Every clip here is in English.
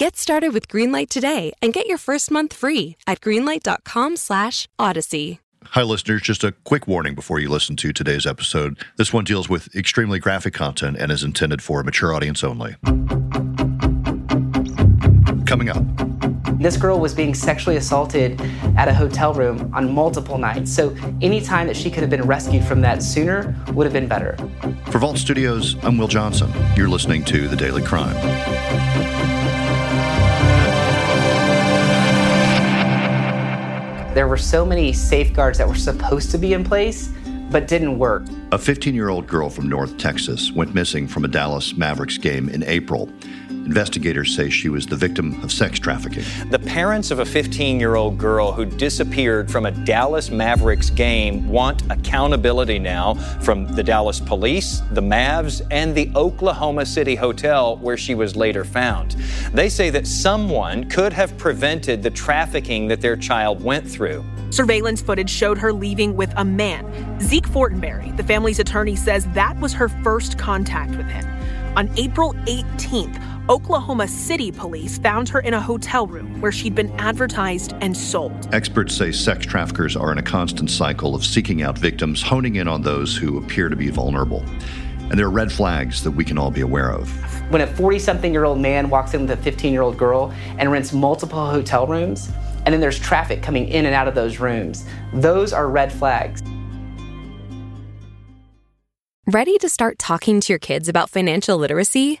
Get started with Greenlight today and get your first month free at greenlight.com/odyssey. Hi, listeners. Just a quick warning before you listen to today's episode. This one deals with extremely graphic content and is intended for a mature audience only. Coming up. This girl was being sexually assaulted at a hotel room on multiple nights. So any time that she could have been rescued from that sooner would have been better. For Vault Studios, I'm Will Johnson. You're listening to The Daily Crime. There were so many safeguards that were supposed to be in place, but didn't work. A 15 year old girl from North Texas went missing from a Dallas Mavericks game in April. Investigators say she was the victim of sex trafficking. The parents of a 15 year old girl who disappeared from a Dallas Mavericks game want accountability now from the Dallas police, the Mavs, and the Oklahoma City hotel where she was later found. They say that someone could have prevented the trafficking that their child went through. Surveillance footage showed her leaving with a man. Zeke Fortenberry, the family's attorney, says that was her first contact with him. On April 18th, Oklahoma City police found her in a hotel room where she'd been advertised and sold. Experts say sex traffickers are in a constant cycle of seeking out victims, honing in on those who appear to be vulnerable. And there are red flags that we can all be aware of. When a 40 something year old man walks in with a 15 year old girl and rents multiple hotel rooms, and then there's traffic coming in and out of those rooms, those are red flags. Ready to start talking to your kids about financial literacy?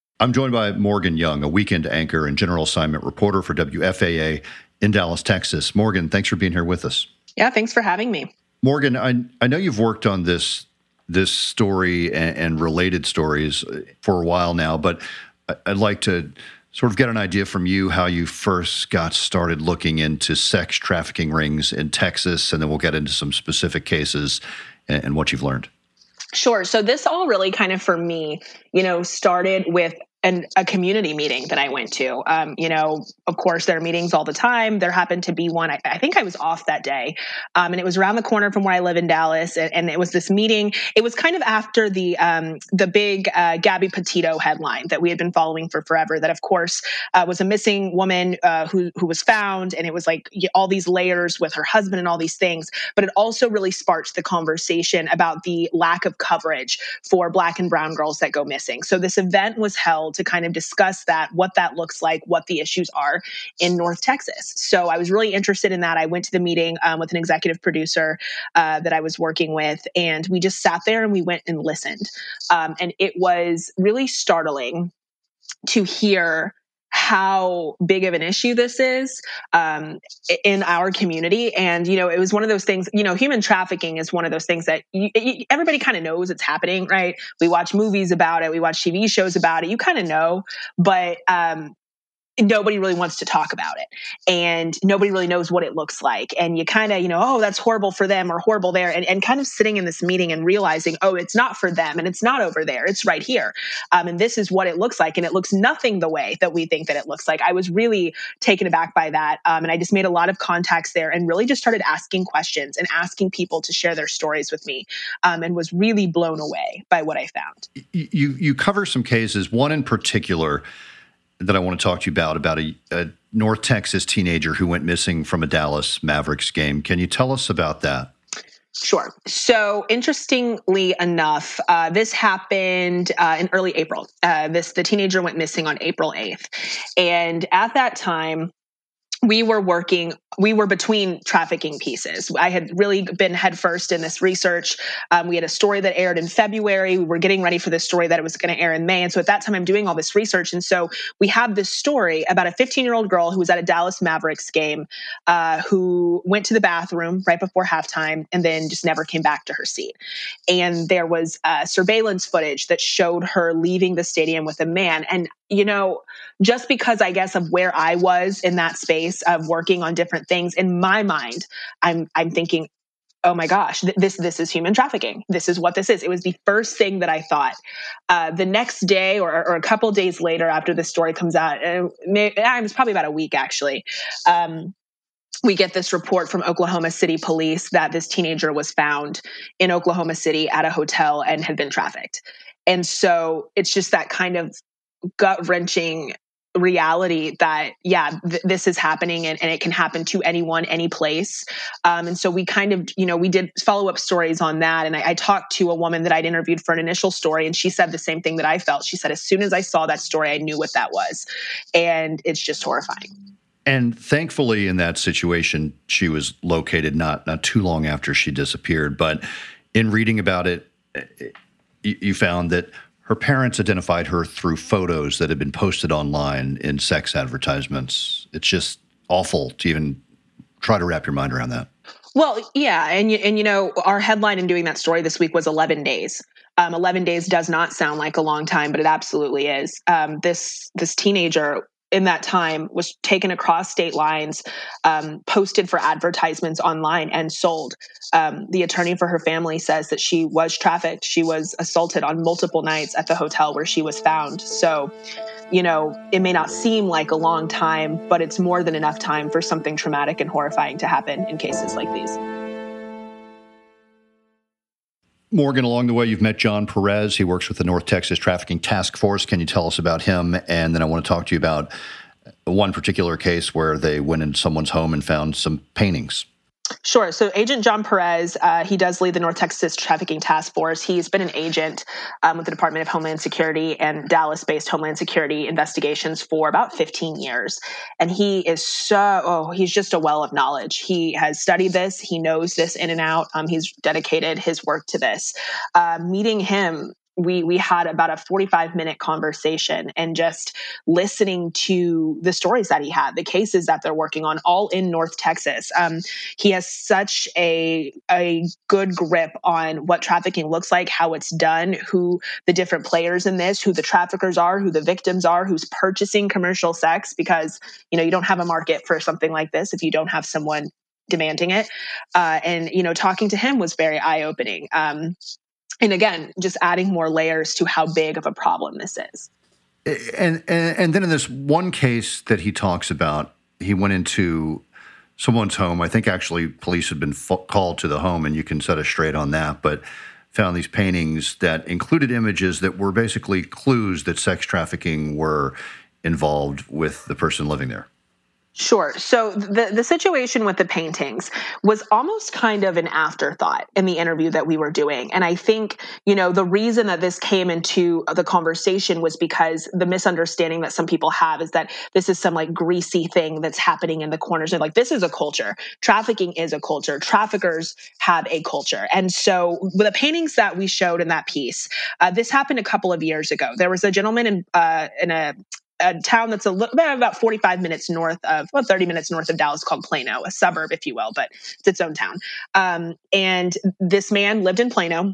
I'm joined by Morgan Young, a weekend anchor and general assignment reporter for WFAA in Dallas, Texas. Morgan, thanks for being here with us. Yeah, thanks for having me. Morgan, I, I know you've worked on this this story and, and related stories for a while now, but I'd like to sort of get an idea from you how you first got started looking into sex trafficking rings in Texas, and then we'll get into some specific cases and, and what you've learned. Sure. So this all really kind of for me, you know, started with and a community meeting that I went to. Um, you know, of course, there are meetings all the time. There happened to be one. I, I think I was off that day, um, and it was around the corner from where I live in Dallas. And, and it was this meeting. It was kind of after the um, the big uh, Gabby Petito headline that we had been following for forever. That, of course, uh, was a missing woman uh, who who was found, and it was like all these layers with her husband and all these things. But it also really sparked the conversation about the lack of coverage for Black and Brown girls that go missing. So this event was held to kind of discuss that, what that looks like, what the issues are in North Texas. So I was really interested in that. I went to the meeting um, with an executive producer uh, that I was working with, and we just sat there and we went and listened. Um, and it was really startling to hear how big of an issue this is um, in our community. And, you know, it was one of those things, you know, human trafficking is one of those things that you, you, everybody kind of knows it's happening, right? We watch movies about it, we watch TV shows about it, you kind of know. But um, nobody really wants to talk about it and nobody really knows what it looks like and you kind of you know oh that's horrible for them or horrible there and, and kind of sitting in this meeting and realizing oh it's not for them and it's not over there it's right here um, and this is what it looks like and it looks nothing the way that we think that it looks like. I was really taken aback by that um, and i just made a lot of contacts there and really just started asking questions and asking people to share their stories with me um, and was really blown away by what i found. You you cover some cases one in particular that I want to talk to you about about a, a, North Texas teenager who went missing from a Dallas Mavericks game. Can you tell us about that? Sure. So, interestingly enough, uh, this happened uh, in early April. Uh, this the teenager went missing on April eighth, and at that time, we were working we were between trafficking pieces. I had really been headfirst in this research. Um, we had a story that aired in february. We were getting ready for this story that it was going to air in may. And so at that time i'm doing all this research. And so we have this story about a 15 year old girl who was at a dallas mavericks game uh, who went to the bathroom right before halftime and then just never came back to her seat. And there was uh, surveillance footage that showed her leaving the stadium with a man. And you know just because i guess of where i was in that space of working on different things. In my mind i'm i'm thinking oh my gosh this this is human trafficking. This is what this is. It was the first thing that i thought. Uh, the next day or, or, a couple days later after the story comes out uh, it was probably about a week actually um, we get this report from Oklahoma City police that this teenager was found in Oklahoma City at a hotel and had been trafficked. And so it's just that kind of gut wrenching reality that yeah th- this is happening and, and, it can happen to anyone any place. Um, and so we kind of you know we did follow-up stories on that. And I, I, talked to a woman that i'd interviewed for an initial story and she said the same thing that i felt. She said as soon as i saw that story i knew what that was. And it's just horrifying. And thankfully in that situation she was located not not too long after she disappeared. But in reading about it you found that her parents identified her through photos that had been posted online in sex advertisements. It's just awful to even try to wrap your mind around that. Well, yeah, and and you know, our headline in doing that story this week was 11 days. Um, 11 days does not sound like a long time, but it absolutely is. Um, this this teenager in that time was taken across state lines, um, posted for advertisements online, and sold. Um, the attorney for her family says that she was trafficked. She was assaulted on multiple nights at the hotel where she was found. So, you know, it may not seem like a long time, but it's more than enough time for something traumatic and horrifying to happen in cases like these. Morgan, along the way, you've met John Perez. He works with the North Texas Trafficking Task Force. Can you tell us about him? And then I want to talk to you about one particular case where they went in someone's home and found some paintings. Sure. So, Agent John Perez, uh, he does lead the North Texas Trafficking Task Force. He's been an agent um, with the Department of Homeland Security and Dallas based Homeland Security investigations for about 15 years. And he is so, oh, he's just a well of knowledge. He has studied this, he knows this in and out. Um, he's dedicated his work to this. Uh, meeting him we we had about a 45 minute conversation and just listening to the stories that he had the cases that they're working on all in north texas. Um, he has such a a good grip on what trafficking looks like how it's done who the different players in this who the traffickers are who the victims are who's purchasing commercial sex because you know you don't have a market for something like this if you don't have someone demanding it. Uh, and you know talking to him was very eye-opening. Um, and again just adding more layers to how big of a problem this is. And, and and then in this one case that he talks about he went into someone's home. I think actually police had been called to the home and you can set us straight on that but found these paintings that included images that were basically clues that sex trafficking were involved with the person living there Sure. So the the situation with the paintings was almost kind of an afterthought in the interview that we were doing. And I think, you know, the reason that this came into the conversation was because the misunderstanding that some people have is that this is some like greasy thing that's happening in the corners. And like this is a culture. Trafficking is a culture. Traffickers have a culture. And so the paintings that we showed in that piece, uh, this happened a couple of years ago. There was a gentleman in uh, in a a town that's a little about 45 minutes north of well 30 minutes north of dallas called plano a suburb if you will but it's its own town um, and this man lived in plano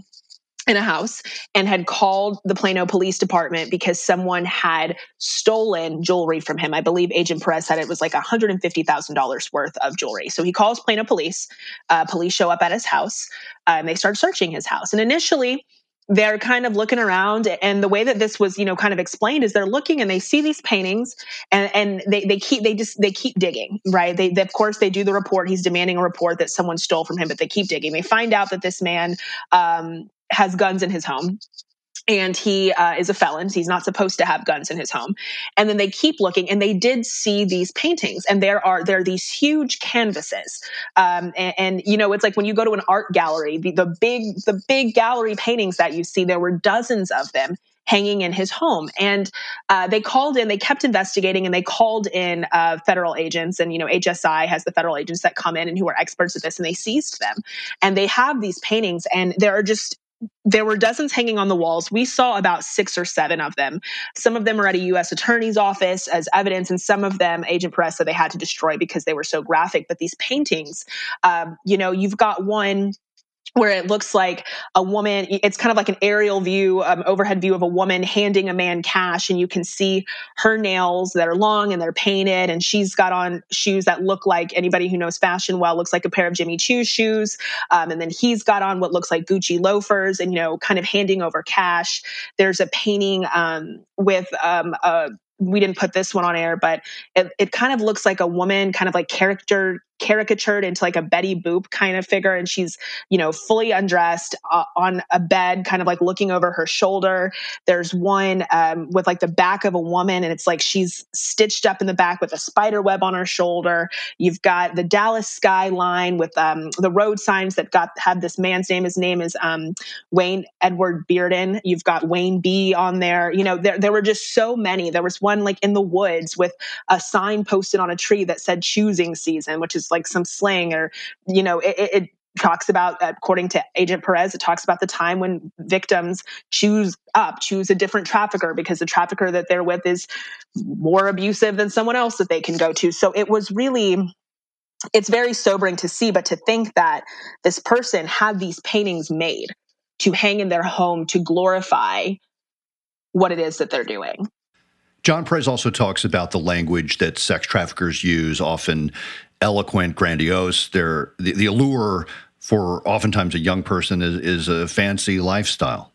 in a house and had called the Plano Police Department because someone had stolen jewelry from him. I believe Agent Perez said it was like $150,000 worth of jewelry. So he calls Plano Police. Uh, police show up at his house uh, and they start searching his house. And initially, they're kind of looking around and the way that this was you know kind of explained is they're looking and they see these paintings and and they, they keep they just they keep digging right? They, they, of course they do the report. He's demanding a report that someone stole from him but they keep digging. They find out that this man um, has guns in his home and he uh, is a felon. He's not supposed to have guns in his home. And then they keep looking, and they did see these paintings, and there are there are these huge canvases. Um, and, and, you know, it's like when you go to an art gallery, the, the big the big gallery paintings that you see, there were dozens of them hanging in his home. And uh, they called in, they kept investigating, and they called in uh, federal agents. And, you know, HSI has the federal agents that come in and who are experts at this, and they seized them. And they have these paintings, and there are just there were dozens hanging on the walls. We saw about six or seven of them. Some of them were at a U.S. attorney's office as evidence, and some of them Agent Perez said they had to destroy because they were so graphic. But these paintings, um, you know, you've got one where it looks like a woman it's kind of like an aerial view um, overhead view of a woman handing a man cash and you can see her nails that are long and they're painted and she's got on shoes that look like anybody who knows fashion well looks like a pair of jimmy choo shoes um, and then he's got on what looks like gucci loafers and you know kind of handing over cash. There's a painting um, with um, a we didn't put this one on air, but it, it kind of looks like a woman, kind of like character caricatured into like a Betty Boop kind of figure. And she's, you know, fully undressed uh, on a bed, kind of like looking over her shoulder. There's one um, with like the back of a woman, and it's like she's stitched up in the back with a spider web on her shoulder. You've got the Dallas skyline with um, the road signs that got had this man's name. His name is um, Wayne Edward Bearden. You've got Wayne B on there. You know, there, there were just so many. There was one like in the woods with a sign posted on a tree that said choosing season, which is like some slang or you know it, it talks about according to agent perez it talks about the time when victims choose up choose a different trafficker because the trafficker that they're with is more abusive than someone else that they can go to. So it was really it's very sobering to see but to think that this person had these paintings made to hang in their home to glorify what it is that they're doing. John Perez also talks about the language that sex traffickers use, often eloquent, grandiose. They're the, the allure for oftentimes a young person is, is a fancy lifestyle.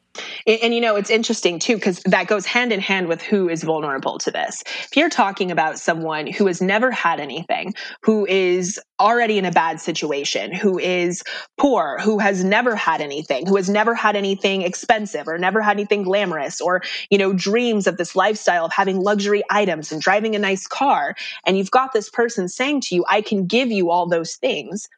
And, and, you know, it's interesting too, because that goes hand in hand with who is vulnerable to this. If you're talking about someone who has never had anything, who is already in a bad situation, who is poor, who has never had anything, who has never had anything expensive or never had anything glamorous, or, you know, dreams of this lifestyle of having luxury items and driving a nice car, and you've got this person saying to you, I can give you all those things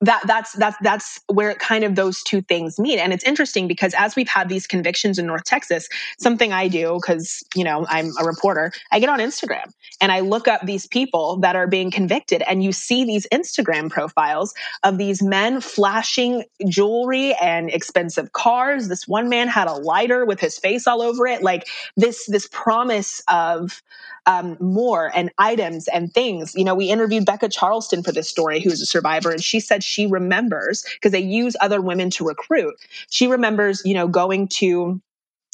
that that's that's that's where kind of those two things meet. And it's interesting because as we've had these convictions in north texas something i do because you know i'm a reporter i get on instagram and i look up these people that are being convicted and you see these instagram profiles of these men flashing jewelry and expensive cars. This one man had a lighter with his face all over it. Like this this promise of um, more and items and things. You know, we interviewed Becca Charleston for this story, who's a survivor, and she said she remembers because they use other women to recruit. She remembers, you know, going to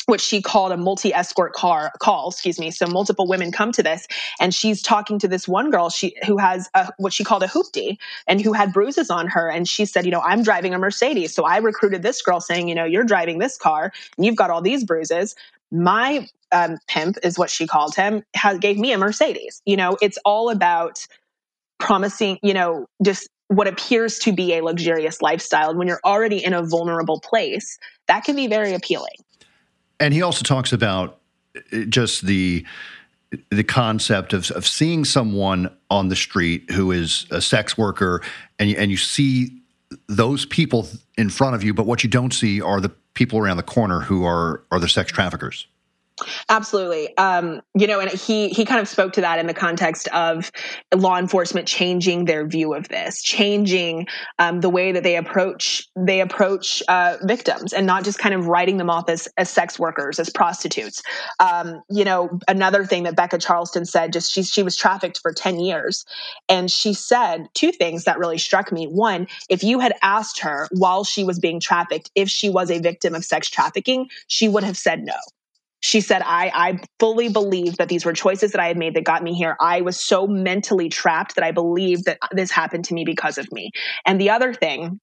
what she called a multi escort car call, excuse me. So multiple women come to this, and she's talking to this one girl she who has a, what she called a hoopty and who had bruises on her. And she said, you know, I'm driving a Mercedes, so I recruited this girl saying, you know, you're driving this car and you've got all these bruises. My um, pimp is what she called him, has, gave me a Mercedes. You know, it's all about promising, you know, just what appears to be a luxurious lifestyle. When you're already in a vulnerable place, that can be very appealing. And he also talks about uh, just the the concept of, of seeing someone on the street who is a sex worker and and you see those people in front of you, but what you don't see are the people around the corner who are are the sex traffickers. Absolutely. Um, you know, and he he kind of spoke to that in the context of law enforcement changing their view of this, changing um, the way that they approach they approach uh, victims, and not just kind of writing them off as as sex workers, as prostitutes. Um, you know, another thing that Becca Charleston said, just she she was trafficked for ten years, and she said two things that really struck me. One, if you had asked her while she was being trafficked if she was a victim of sex trafficking, she would have said no she said I, I fully believe that these were choices that i had made that got me here. I was so mentally trapped that i believe that this happened to me because of me. And the other thing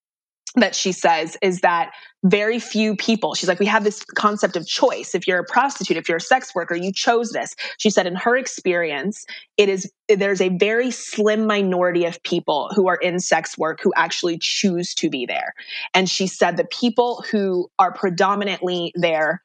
that she says is that very few people she's like we have this concept of choice. If you're a prostitute if you're a sex worker you chose this. She said in her experience it is there's a very slim minority of people who are in sex work who actually choose to be there. And she said the people who are predominantly there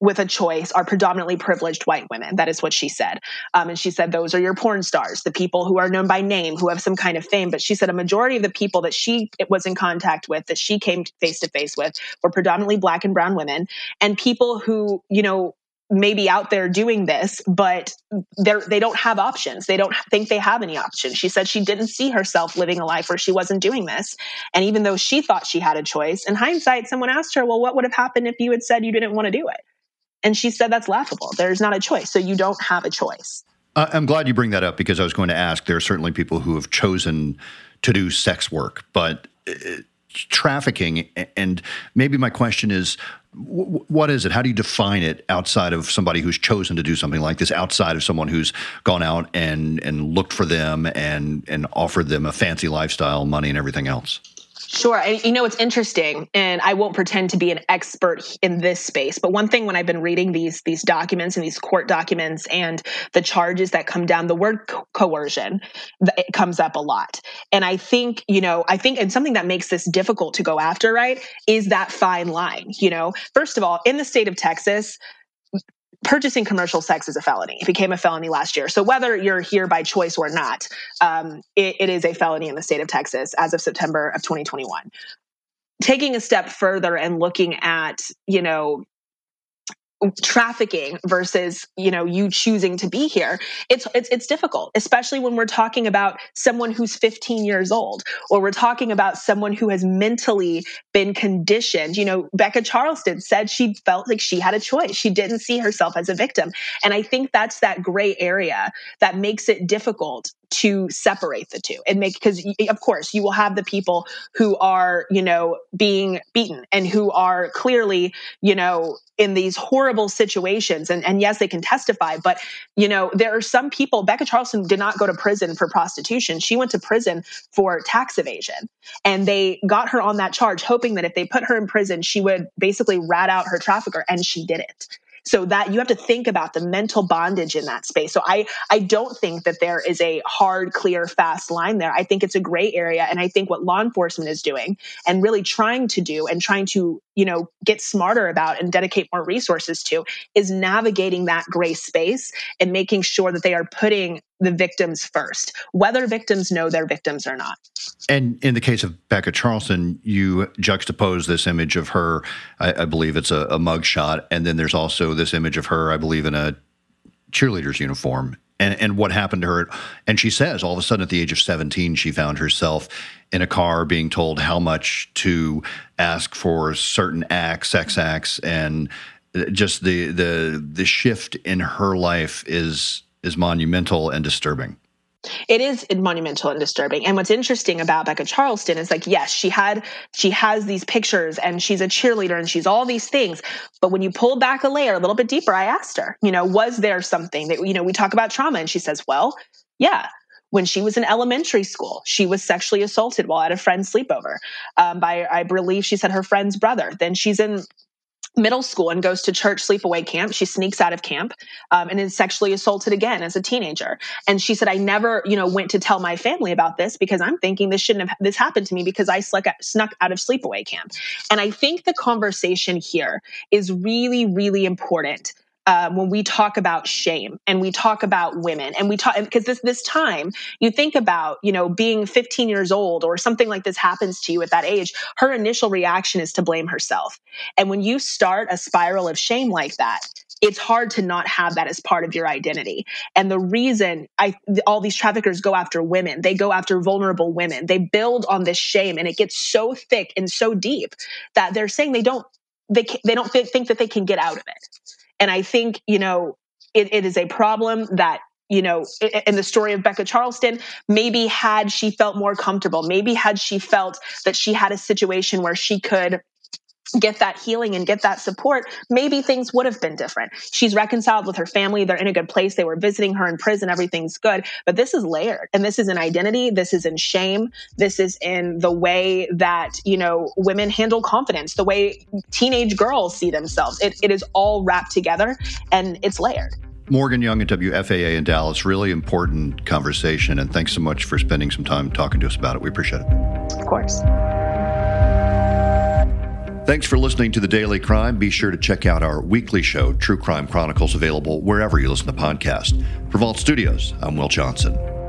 with a choice are predominantly privileged white women. That is what she said. Um, and she said those are your porn stars, the people who are known by name, who have some kind of fame. But she said a majority of the people that she was in contact with, that she came face to face with, were predominantly black and brown women and people who, you know, maybe out there doing this, but they're, they don't have options. They don't think they have any options. She said she didn't see herself living a life where she wasn't doing this. And even though she thought she had a choice, in hindsight, someone asked her, well, what would have happened if you had said you didn't want to do it? And she said that's laughable. There's not a choice. So you don't have a choice. Uh, I'm glad you bring that up because I was going to ask. There are certainly people who have chosen to do sex work, but uh, trafficking, and maybe my question is what is it? How do you define it outside of somebody who's chosen to do something like this, outside of someone who's gone out and, and looked for them and, and offered them a fancy lifestyle, money, and everything else? Sure. And you know, it's interesting, and I won't pretend to be an expert in this space, but one thing when I've been reading these these documents and these court documents and the charges that come down, the word co- coercion it comes up a lot. And I think, you know, I think and something that makes this difficult to go after, right, is that fine line. You know, first of all, in the state of Texas, purchasing commercial sex is a felony. It became a felony last year. So whether you're here by choice or not, um, it, it is a felony in the state of Texas as of September of 2021. Taking a step further and looking at, you know, trafficking versus you know you choosing to be here it's, it's it's difficult especially when we're talking about someone who's 15 years old or we're talking about someone who has mentally been conditioned. You know becca charleston said she felt like she had a choice. She didn't see herself as a victim. And i think that's that gray area that makes it difficult to separate the two and make because of course you will have the people who are you know being beaten and who are clearly you know in these horrible situations. And, and yes they can testify but you know there are some people becca charleston did not go to prison for prostitution. She went to prison for tax evasion. And they got her on that charge hoping that if they put her in prison she would basically rat out her trafficker and she didn't so that you have to think about the mental bondage in that space. So i i don't think that there is a hard clear fast line there. I think it's a gray area and i think what law enforcement is doing and really trying to do and trying to you know get smarter about and dedicate more resources to is navigating that gray space and making sure that they are putting the victims first whether victims know they're victims or not and in the case of Becca Charleston, you juxtapose this image of her, I, I believe it's a, a mugshot, and then there's also this image of her, I believe, in a cheerleader's uniform. And, and what happened to her. And she says all of a sudden at the age of 17, she found herself in a car being told how much to ask for certain acts, sex acts, and just the the the shift in her life is is monumental and disturbing. It is monumental and disturbing. And what's interesting about Becca Charleston is like, yes, she had, she has these pictures and she's a cheerleader and she's all these things. But when you pull back a layer a little bit deeper, I asked her, you know, was there something that, you know, we talk about trauma and she says, well, yeah, when she was in elementary school, she was sexually assaulted while at a friend's sleepover um, by, I believe she said her friend's brother. Then she's in middle school and goes to church sleepaway camp. She sneaks out of camp um, and is sexually assaulted again as a teenager. And she said, I never, you know, went to tell my family about this because I'm thinking this shouldn't have, this happened to me because I snuck, snuck out of sleepaway camp. And I think the conversation here is really, really important uh, when we talk about shame and we talk about women and we talk because this this time you think about you know being 15 years old or something like this happens to you at that age her initial reaction is to blame herself and when you start a spiral of shame like that it's hard to not have that as part of your identity. And the reason I all these traffickers go after women, they go after vulnerable women. They build on this shame and it gets so thick and so deep that they're saying they don't they they don't think that they can get out of it. And I think, you know, it, it is a problem that you know, in the story of Becca Charleston, maybe had she felt more comfortable, maybe had she felt that she had a situation where she could get that healing and get that support, maybe things would have been different. She's reconciled with her family. They're in a good place. They were visiting her in prison. Everything's good. But this is layered and this is in identity. This is in shame. This is in the way that, you know, women handle confidence, the way teenage girls see themselves. It, it is all wrapped together and it's layered. Morgan Young at WFAA in Dallas, really important conversation. And thanks so much for spending some time talking to us about it. We appreciate it. Of course. Thanks for listening to The Daily Crime. Be sure to check out our weekly show, True Crime Chronicles, available wherever you listen to podcasts. For Vault Studios, I'm Will Johnson.